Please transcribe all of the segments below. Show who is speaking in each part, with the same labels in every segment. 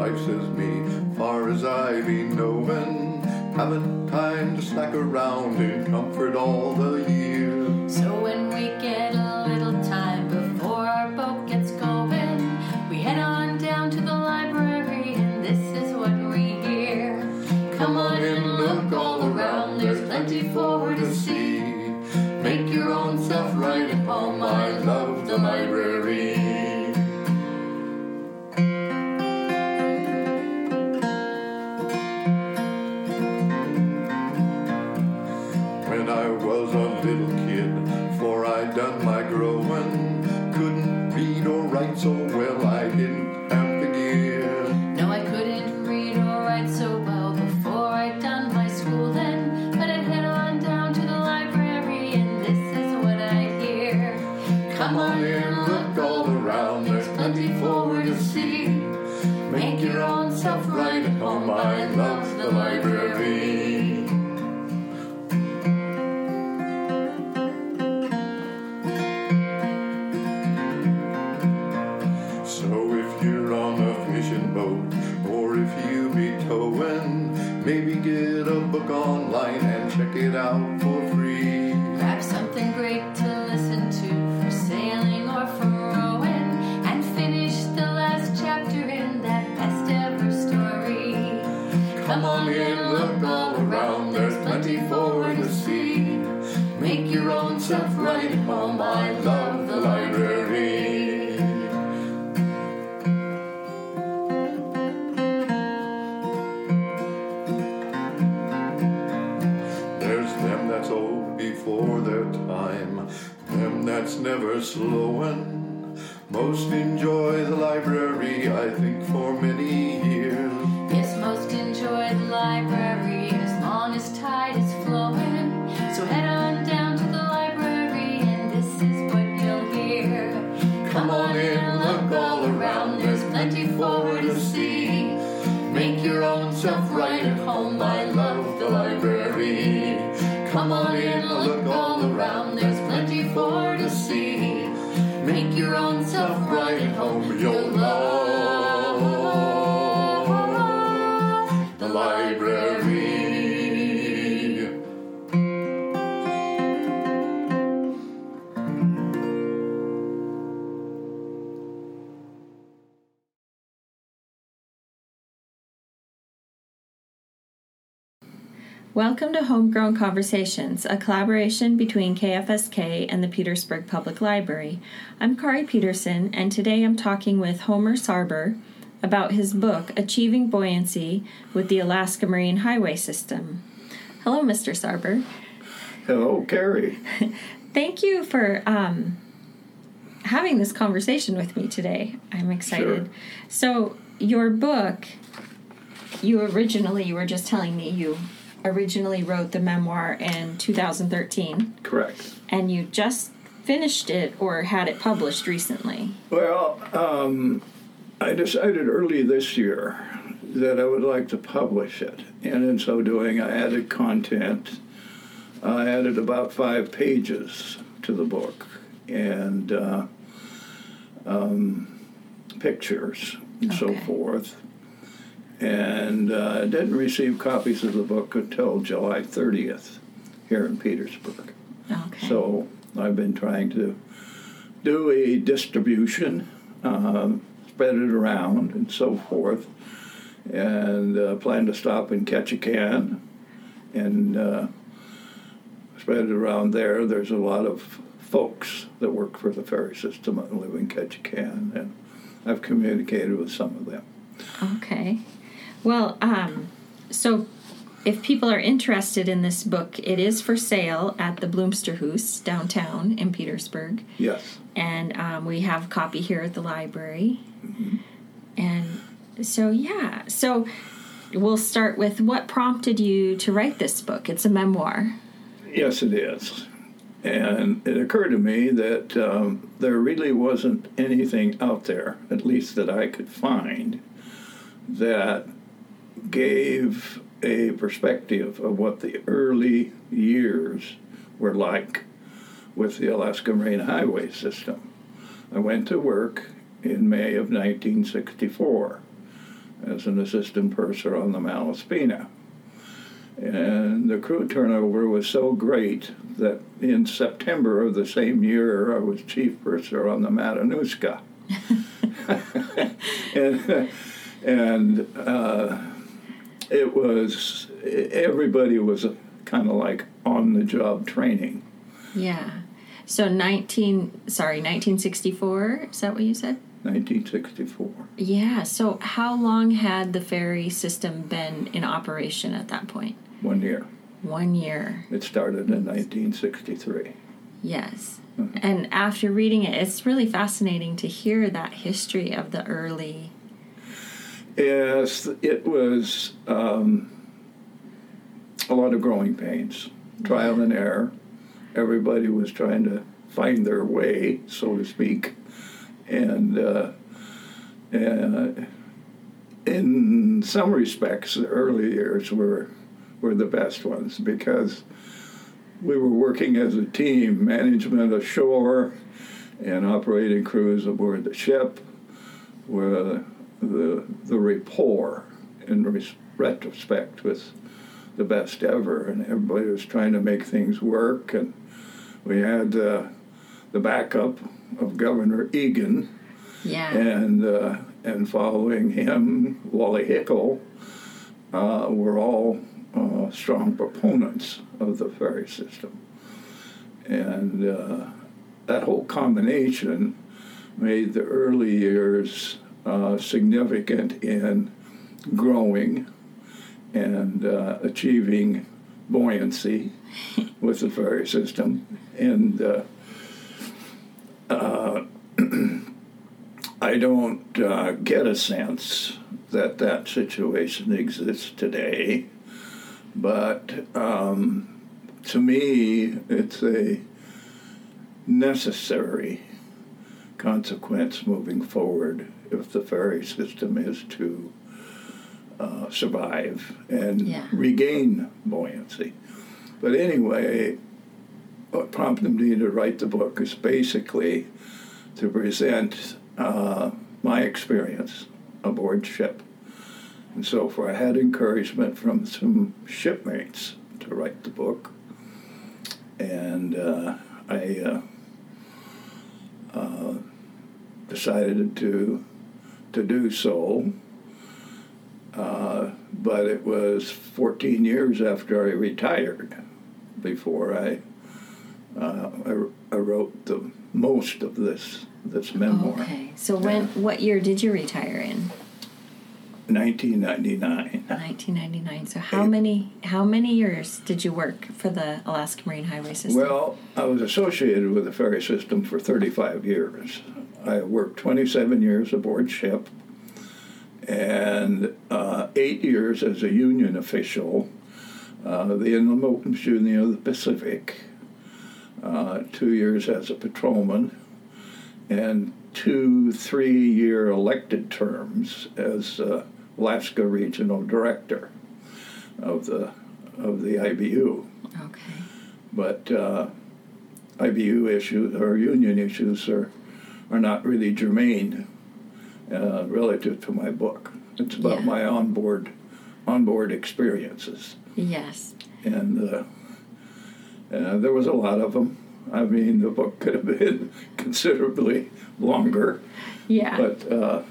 Speaker 1: life's as me, far as I be knowin'. Haven't time to slack around in comfort all the year.
Speaker 2: Come on in, look all around, there's plenty for to see. Make your own self right at home, I love the library.
Speaker 1: There's them that's old before their time, them that's never slowin'. Most enjoy the library, I think, for many
Speaker 2: on
Speaker 1: in, look all around, there's plenty for to see. Make your own self right at home, you'll
Speaker 3: Welcome to Homegrown Conversations, a collaboration between KFSK and the Petersburg Public Library. I'm Kari Peterson, and today I'm talking with Homer Sarber about his book, Achieving Buoyancy with the Alaska Marine Highway System. Hello, Mr. Sarber.
Speaker 4: Hello, Carrie.
Speaker 3: Thank you for um, having this conversation with me today. I'm excited.
Speaker 4: Sure.
Speaker 3: So, your book, you originally, you were just telling me you originally wrote the memoir in 2013,
Speaker 4: Correct.
Speaker 3: and you just finished it or had it published recently.
Speaker 4: Well, um, I decided early this year that I would like to publish it, and in so doing, I added content. I added about five pages to the book and uh, um, pictures and so forth. And uh, I didn't receive copies of the book until July 30th here in Petersburg.
Speaker 3: Okay.
Speaker 4: So I've been trying to do a distribution, um, spread it around, and so forth, and uh, plan to stop in Ketchikan and uh, spread it around there. There's a lot of folks that work for the ferry system and live in Ketchikan, and I've communicated with some of them.
Speaker 3: Okay. Well, um, so if people are interested in this book, it is for sale at the Bloomsterhouse downtown in Petersburg.
Speaker 4: Yes.
Speaker 3: and um, we have a copy here at the library. And so, yeah, so we'll start with what prompted you to write this book. It's a memoir.
Speaker 4: Yes, it is. And it occurred to me that um, there really wasn't anything out there, at least that I could find, that gave a perspective of what the early years were like with the Alaska Marine Highway System. I went to work in May of 1964 as an assistant purser on the Malaspina. And the crew turnover was so great that in September of the same year, I was chief purser on the Matanuska. and and uh, it was, everybody was kind of like on the job training.
Speaker 3: Yeah. So 19, sorry, 1964, is that what you said?
Speaker 4: 1964.
Speaker 3: Yeah. So how long had the ferry system been in operation at that point?
Speaker 4: One year.
Speaker 3: One year.
Speaker 4: It started in 1963.
Speaker 3: Yes. Uh-huh. And after reading it, it's really fascinating to hear that history of the early.
Speaker 4: Yes, it was um, a lot of growing pains, trial and error. Everybody was trying to find their way, so to speak, and uh, uh, in some respects, the early years were were the best ones because we were working as a team, management ashore and operating crews aboard the ship, where the the rapport in res- retrospect was the best ever, and everybody was trying to make things work. And we had uh, the backup of Governor Egan,
Speaker 3: Yeah.
Speaker 4: and uh, and following him, Wally Hickel, uh, were all uh, strong proponents of the ferry system, and uh, that whole combination made the early years uh, significant in growing and uh, achieving buoyancy with the ferry system, and. Uh, uh, I don't uh, get a sense that that situation exists today, but um, to me, it's a necessary consequence moving forward if the ferry system is to uh, survive and
Speaker 3: Yeah.
Speaker 4: regain buoyancy. But anyway, what prompted me to write the book is basically to present uh, my experience aboard ship. And so forth. I had encouragement from some shipmates to write the book. And uh, I uh, uh, decided to, to do so. Uh, but it was 14 years after I retired before I, uh, I, I wrote the most of this this memoir.
Speaker 3: Okay. So when what year did you retire in?
Speaker 4: 1999.
Speaker 3: 1999. So how many how many years did you work for the Alaska Marine Highway System?
Speaker 4: Well, I was associated with the ferry system for 35 years. I worked 27 years aboard ship and uh, eight years as a union official, uh, the Inlandboatmen's Union of the Pacific, uh, two years as a patrolman, and two three year elected terms as uh, Alaska Regional Director of the, of the IBU.
Speaker 3: okay.
Speaker 4: But uh, IBU issues or union issues are, are not really germane uh, relative to my book. It's about
Speaker 3: Yeah.
Speaker 4: my onboard onboard experiences,
Speaker 3: Yes.
Speaker 4: and uh, uh, there was a lot of them. I mean, the book could have been considerably longer,
Speaker 3: Yeah.
Speaker 4: but uh,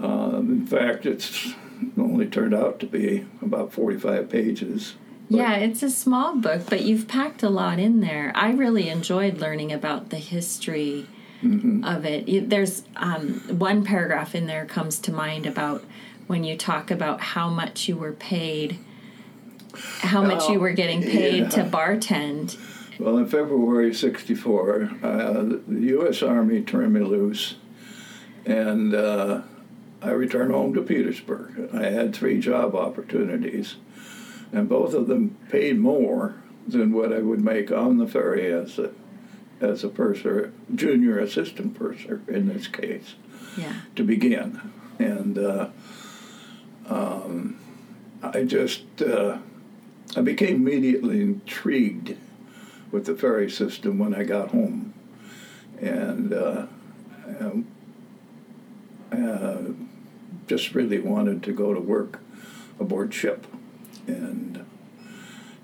Speaker 4: um, in fact, it's only turned out to be about 45 pages.
Speaker 3: yeah, it's a small book, but you've packed a lot in there. I really enjoyed learning about the history of it. There's um, one paragraph in there comes to mind about when you talk about how much you were paid, how much you were getting paid to bartend.
Speaker 4: Well, in February '64, uh, the U.S. Army turned me loose, and uh, I returned home to Petersburg. I had three job opportunities, and both of them paid more than what I would make on the ferry as a as a purser, junior assistant purser in this case
Speaker 3: Yeah.
Speaker 4: to begin. And uh, um, I just uh, I became immediately intrigued with the ferry system when I got home, and uh, um, uh, just really wanted to go to work aboard ship, and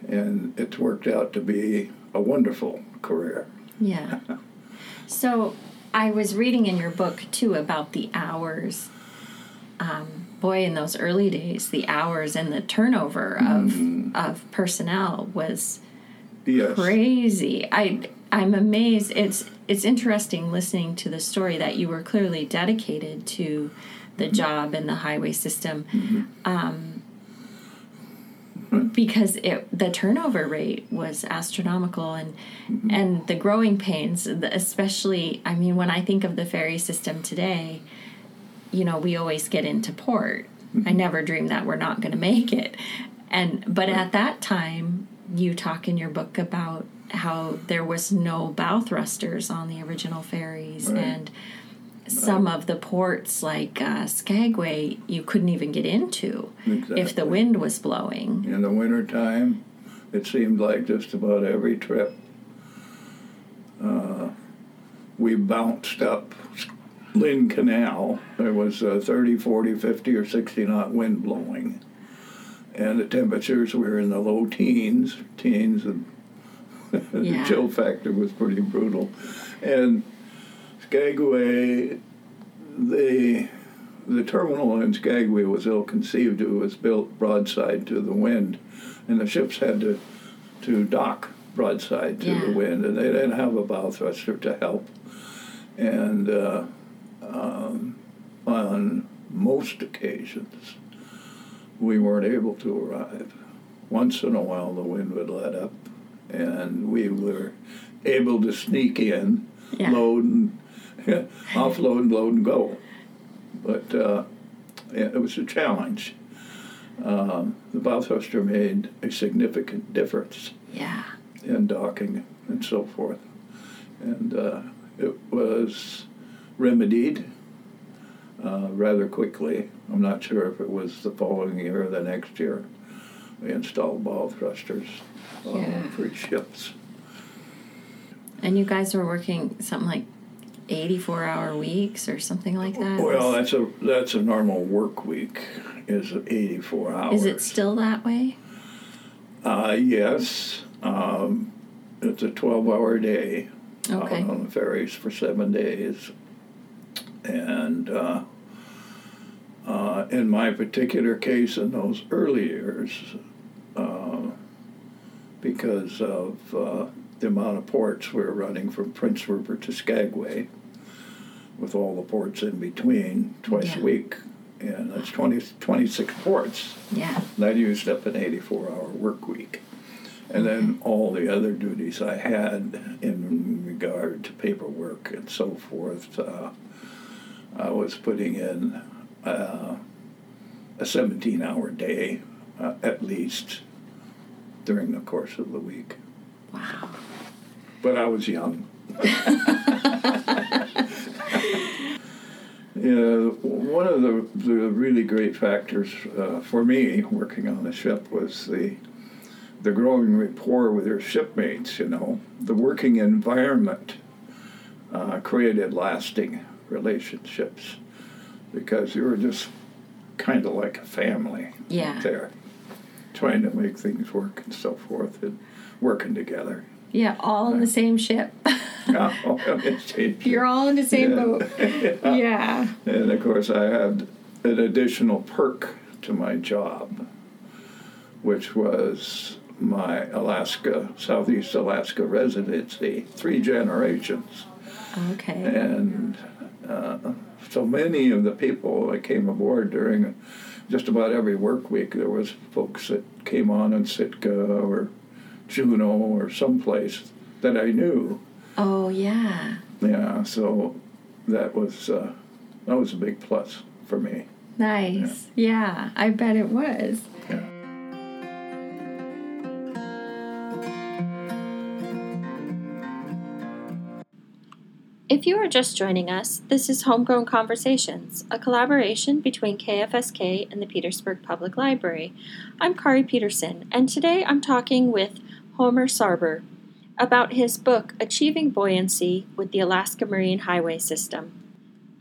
Speaker 4: and it's worked out to be a wonderful career.
Speaker 3: Yeah. So I was reading in your book too about the hours. Um, boy, in those early days, the hours and the turnover of of personnel was
Speaker 4: Yes.
Speaker 3: crazy. I I'm amazed. It's it's interesting listening to the story that you were clearly dedicated to the job and the highway system. Um, because it the turnover rate was astronomical and and the growing pains especially I mean when I think of the ferry system today you know we always get into port. I mm-hmm. never dreamed that we're not going to make it. And but at that time you talk in your book about how there was no bow thrusters on the original ferries
Speaker 4: Right.
Speaker 3: and some of the ports like uh, Skagway you couldn't even get into if the wind was blowing
Speaker 4: In the wintertime, it seemed like just about every trip uh, we bounced up Lynn Canal. There was uh, 30, 40, 50, or 60 knot wind blowing. And the temperatures were in the low teens, teens, and
Speaker 3: Yeah.
Speaker 4: the chill factor was pretty brutal. And Skagway, the the terminal in Skagway was ill conceived. It was built broadside to the wind, and the ships had to to dock broadside to the wind, and they didn't have a bow thruster to help. And uh, um, on most occasions, we weren't able to arrive. Once in a while, the wind would let up, and we were able to sneak in,
Speaker 3: Yeah.
Speaker 4: load and offload and load and go. But uh, it was a challenge. Um, the bow thruster made a significant difference
Speaker 3: yeah
Speaker 4: in docking and so forth. And uh, it was remedied uh, rather quickly. I'm not sure if it was the following year or the next year. We installed bow thrusters on
Speaker 3: Yeah.
Speaker 4: three ships.
Speaker 3: And you guys were working something like 84 hour weeks or something like that?
Speaker 4: Well, that's a that's a normal work week is 84 hours.
Speaker 3: Is it still that way?
Speaker 4: Uh, yes. Um, it's a 12 hour day
Speaker 3: Okay.
Speaker 4: out on the ferries for seven days. And uh, uh, in my particular case, in those early years, uh, because of uh, the amount of ports we were running from Prince Rupert to Skagway, with all the ports in between twice
Speaker 3: Yeah.
Speaker 4: a week, and that's 20, 26 ports.
Speaker 3: Yeah.
Speaker 4: That used up an 84 hour work week. And then all the other duties I had in regard to paperwork and so forth, uh, I was putting in uh, a 17 hour day uh, at least during the course of the week.
Speaker 3: Wow.
Speaker 4: But I was young. Yeah, one of the, the really great factors uh, for me working on the ship was the the growing rapport with your shipmates. You know, the working environment uh, created lasting relationships because you were just kind of like a family
Speaker 3: Yeah.
Speaker 4: there, trying to make things work and so forth, and working together.
Speaker 3: Yeah, all in the same ship.
Speaker 4: Yeah.
Speaker 3: You're all in the same
Speaker 4: Yeah.
Speaker 3: boat. Yeah.
Speaker 4: And of course, I had an additional perk to my job, which was my Alaska, Southeast Alaska residency, three generations.
Speaker 3: Okay.
Speaker 4: And uh, so many of the people that came aboard during just about every work week, there was folks that came on in Sitka or Juneau or someplace that I knew.
Speaker 3: Oh, yeah.
Speaker 4: Yeah, so that was uh, that was a big plus for me.
Speaker 3: Nice. Yeah, I bet it was.
Speaker 4: Yeah.
Speaker 5: If you are just joining us, this is Homegrown Conversations, a collaboration between KFSK and the Petersburg Public Library. I'm Kari Peterson, and today I'm talking with Homer Sarber about his book Achieving Buoyancy with the Alaska Marine Highway System.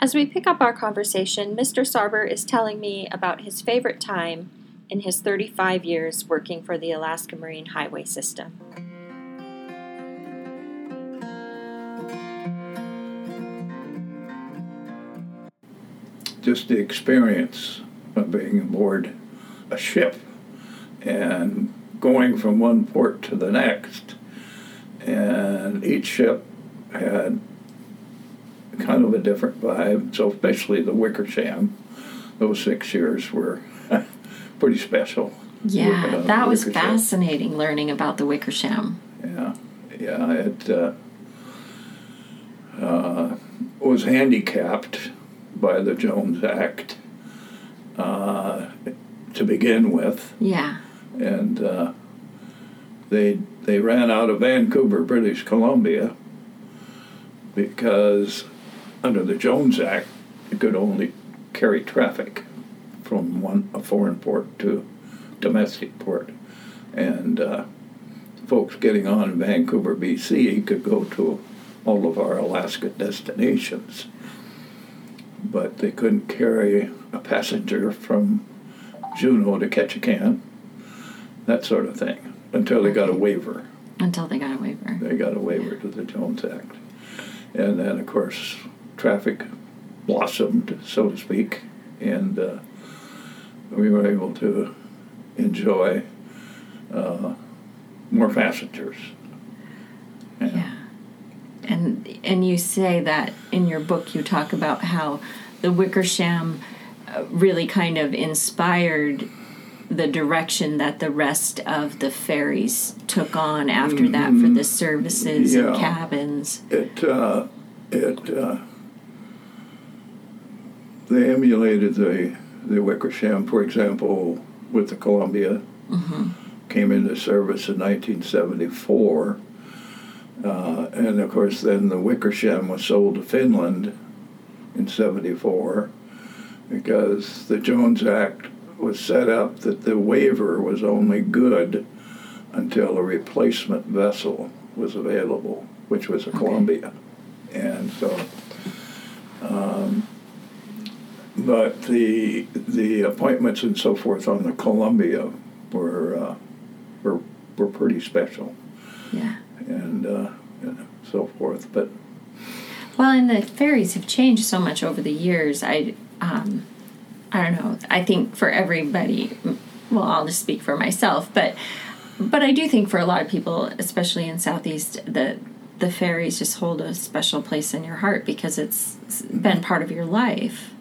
Speaker 5: As we pick up our conversation, Mr. Sarber is telling me about his favorite time in his 35 years working for the Alaska Marine Highway System.
Speaker 4: Just the experience of being aboard a ship and going from one port to the next. And each ship had kind of a different vibe. So, especially the Wickersham, those six years were pretty special.
Speaker 3: Yeah, that was fascinating learning about the Wickersham.
Speaker 4: Yeah, yeah, it uh, uh, was handicapped by the Jones Act uh, to begin with,
Speaker 3: Yeah.
Speaker 4: And uh, they they ran out of Vancouver, British Columbia, because under the Jones Act, it could only carry traffic from one a foreign port to domestic port, and uh, folks getting on in Vancouver, BC, could go to all of our Alaska destinations, but they couldn't carry a passenger from Juneau to Ketchikan, that sort of thing, until they got a waiver.
Speaker 3: Until they got a waiver.
Speaker 4: They got a waiver to the Jones Act. And then, of course, traffic blossomed, so to speak, and uh, we were able to enjoy uh, more passengers.
Speaker 3: Yeah. And and you say that in your book you talk about how the Wickersham uh, really kind of inspired the direction that the rest of the ferries took on after that for the services and
Speaker 4: Mm-hmm. Yeah.
Speaker 3: cabins.
Speaker 4: It, uh, it, uh, they emulated the, the Wickersham, for example, with the Columbia. Came into service in 1974. Uh, and of course, then the Wickersham was sold to Finland in 74 because the Jones Act was set up that the waiver was only good until a replacement vessel was available, which was a Columbia. And so, um, but the the appointments and so forth on the Columbia were uh, were were pretty special
Speaker 3: Yeah.
Speaker 4: and, uh, and so forth. But
Speaker 3: Well, and the ferries have changed so much over the years. I, um, I don't know. I think for everybody, well, I'll just speak for myself, but, but I do think for a lot of people, especially in Southeast, the the ferries just hold a special place in your heart because it's been part of your life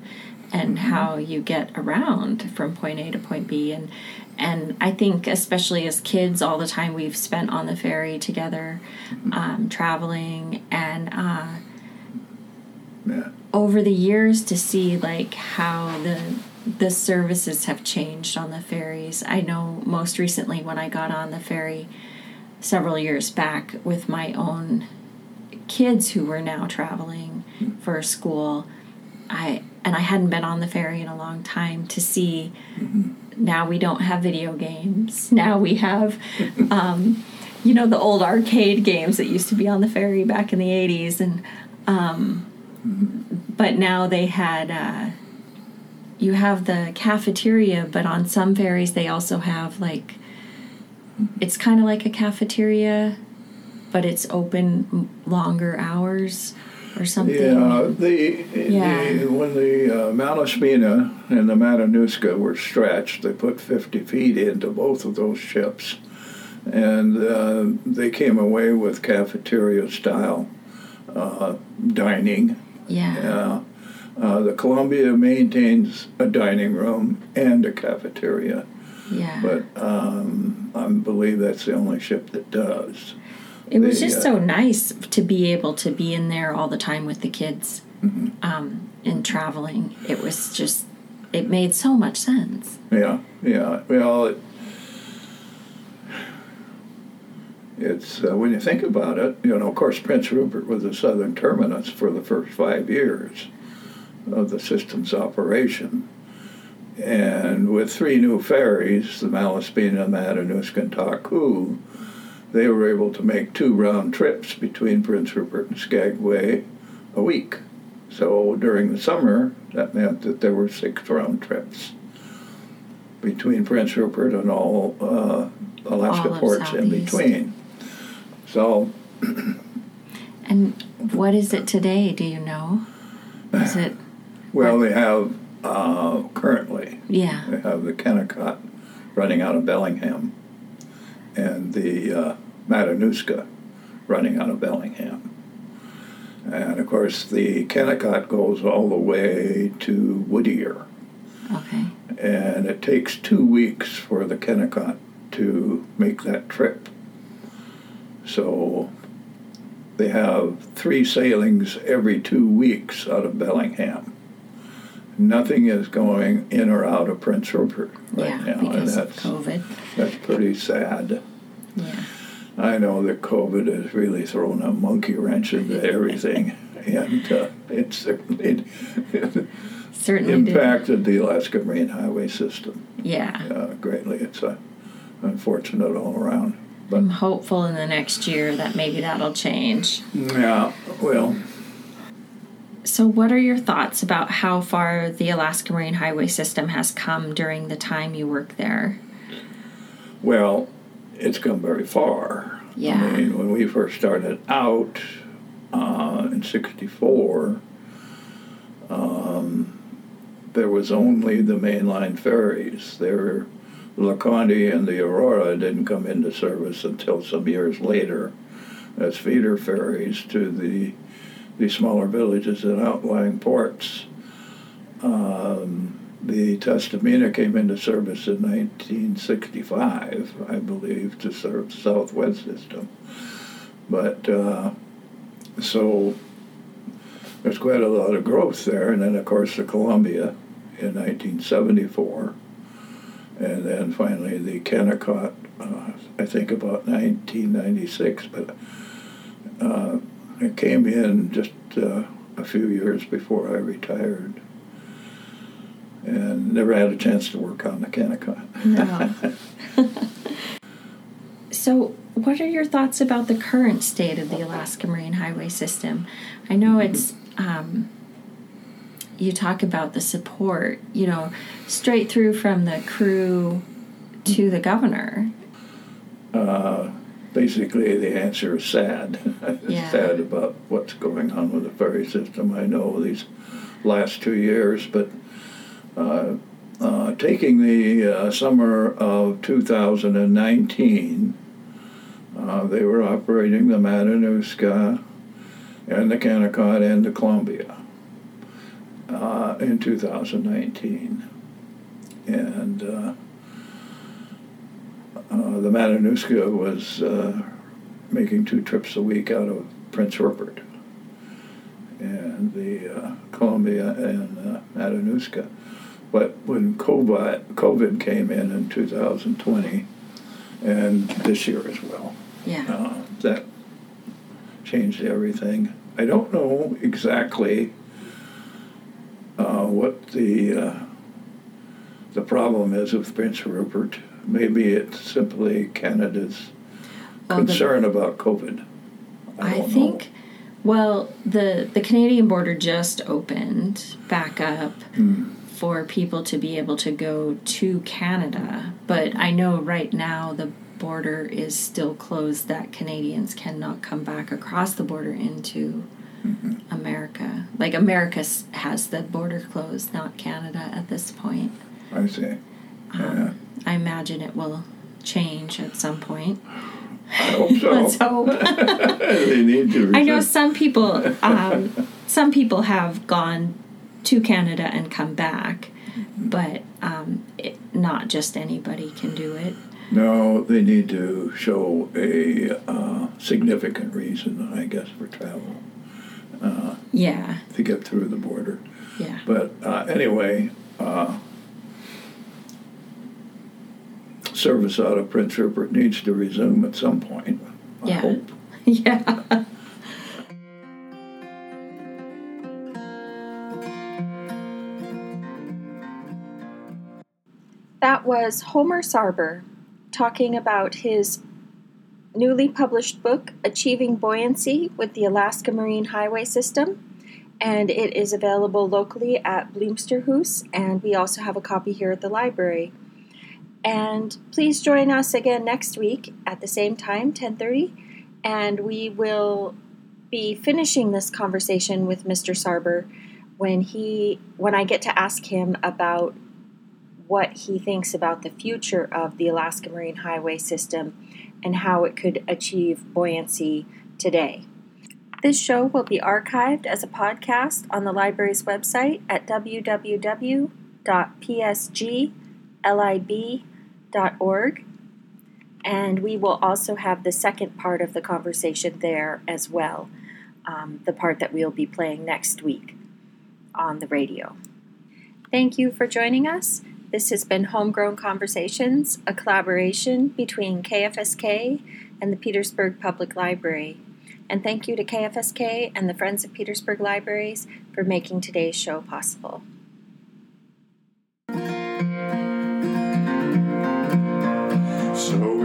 Speaker 3: and how you get around from point A to point B. And and I think especially as kids all the time we've spent on the ferry together um, traveling and uh,
Speaker 4: yeah,
Speaker 3: over the years to see like how the the services have changed on the ferries. I know most recently when I got on the ferry several years back with my own kids who were now traveling for school. I and I hadn't been on the ferry in a long time to see now we don't have video games. Now we have um, you know the old arcade games that used to be on the ferry back in the 80s and um, but now they had uh, you have the cafeteria but on some ferries they also have like it's kind of like a cafeteria but it's open longer hours or something
Speaker 4: yeah. The,
Speaker 3: Yeah.
Speaker 4: the when the uh, Malaspina and the Matanuska were stretched, they put 50 feet into both of those ships, and uh, they came away with cafeteria style uh, dining.
Speaker 3: Yeah.
Speaker 4: Uh, the Columbia maintains a dining room and a cafeteria,
Speaker 3: yeah
Speaker 4: but um, I believe that's the only ship that does.
Speaker 3: it was
Speaker 4: they,
Speaker 3: just
Speaker 4: uh,
Speaker 3: so nice to be able to be in there all the time with the kids
Speaker 4: Mm-hmm.
Speaker 3: um, and traveling it was just it made so much sense
Speaker 4: Yeah, yeah. Well, it, it's uh, when you think about it, you know. Of course, Prince Rupert was the southern terminus for the first five years of the system's operation, and with three new ferries, the Malaspina, Matanuska, and Taku, they were able to make two round trips between Prince Rupert and Skagway a week. So during the summer, that meant that there were six round trips between Prince Rupert and all uh, Alaska
Speaker 3: All
Speaker 4: ports in between. So
Speaker 3: And what is it today? Do you know? Is it?
Speaker 4: Well, they have uh, currently
Speaker 3: Yeah.
Speaker 4: they have the Kennicott running out of Bellingham, and the uh, Matanuska running out of Bellingham. And of course, the Kennicott goes all the way to Whittier,
Speaker 3: Okay.
Speaker 4: and it takes two weeks for the Kennicott to make that trip. So they have three sailings every two weeks out of Bellingham. Nothing is going in or out of Prince Rupert right
Speaker 3: yeah,
Speaker 4: now, and that's
Speaker 3: COVID.
Speaker 4: that's pretty sad.
Speaker 3: Yeah.
Speaker 4: I know that COVID has really thrown a monkey wrench into everything, and uh, it certainly
Speaker 3: Certainly did.
Speaker 4: impacted the Alaska Marine Highway system
Speaker 3: Yeah.
Speaker 4: uh, greatly. It's uh, unfortunate all around. But
Speaker 3: I'm hopeful in the next year that maybe that'll change.
Speaker 4: yeah, well,
Speaker 3: So, what are your thoughts about how far the Alaska Marine Highway system has come during the time you work there?
Speaker 4: well, it's come very far.
Speaker 3: Yeah.
Speaker 4: I mean, when we first started out uh, in '64, um, there was only the mainline ferries. There, LeConte and the Aurora didn't come into service until some years later as feeder ferries to the the smaller villages and outlying ports. Um, the Tustumena came into service in 1965, I believe, to serve the Southwest system. But uh, so there's quite a lot of growth there, and then of course the Columbia in 1974, and then finally the Kennicott, uh, I think about 1996, but uh, it came in just uh, a few years before I retired, and never had a chance to work on the Kennicott.
Speaker 3: No. so, what are your thoughts about the current state of the Alaska Marine Highway system? I know it's, um, you talk about the support, you know, straight through from the crew to the governor.
Speaker 4: Uh, basically, the answer is sad.
Speaker 3: Yeah.
Speaker 4: sad about what's going on with the ferry system. I know these last two years, but uh, uh, taking the uh, summer of 2019, uh, they were operating the Matanuska and the Kennicott and the Columbia uh, in 2019. And uh, uh, the Matanuska was uh, making two trips a week out of Prince Rupert, and the uh, Columbia and uh, Matanuska. But when COVID, COVID came in in 2020, and this year as well,
Speaker 3: Yeah.
Speaker 4: uh, that changed everything. I don't know exactly what the uh, the problem is with Prince Rupert. Maybe it's simply Canada's
Speaker 3: Well, the-
Speaker 4: concern about COVID.
Speaker 3: I,
Speaker 4: don't
Speaker 3: think, well, the the Canadian border just opened back up
Speaker 4: know.
Speaker 3: for people to be able to go to Canada, but I know right now the border is still closed that Canadians cannot come back across the border into America. Like America has the border closed, not Canada at this point.
Speaker 4: I see. Yeah,
Speaker 3: Um, I imagine it will change at some point.
Speaker 4: I hope so.
Speaker 3: Let's hope.
Speaker 4: they need to.
Speaker 3: I know some people. Um, some people have gone to Canada and come back, but um, it, not just anybody can do it.
Speaker 4: No, they need to show a uh, significant reason, I guess, for travel uh,
Speaker 3: Yeah,
Speaker 4: to get through the border.
Speaker 3: yeah.
Speaker 4: But uh, anyway, uh, service out of Prince Rupert needs to resume at some point. I
Speaker 3: Yeah.
Speaker 4: hope.
Speaker 3: Yeah.
Speaker 5: That was Homer Sarber talking about his newly published book, Achieving Buoyancy with the Alaska Marine Highway System,
Speaker 3: and it is available locally at Bloomsterhouse, and we also have a copy here at the library. And please join us again next week at the same time, 10:30, and we will be finishing this conversation with Mr. Sarber when he when I get to ask him about what he thinks about the future of the Alaska Marine Highway system and how it could achieve buoyancy today. This show will be archived as a podcast on the library's website at www.psglib.org. And we will also have the second part of the conversation there as well, um, the part that we'll be playing next week on the radio. Thank you for joining us. This has been Homegrown Conversations, a collaboration between KFSK and the Petersburg Public Library. And thank you to KFSK and the Friends of Petersburg Libraries for making today's show possible.
Speaker 1: So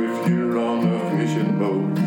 Speaker 1: if you're on a fishing boat,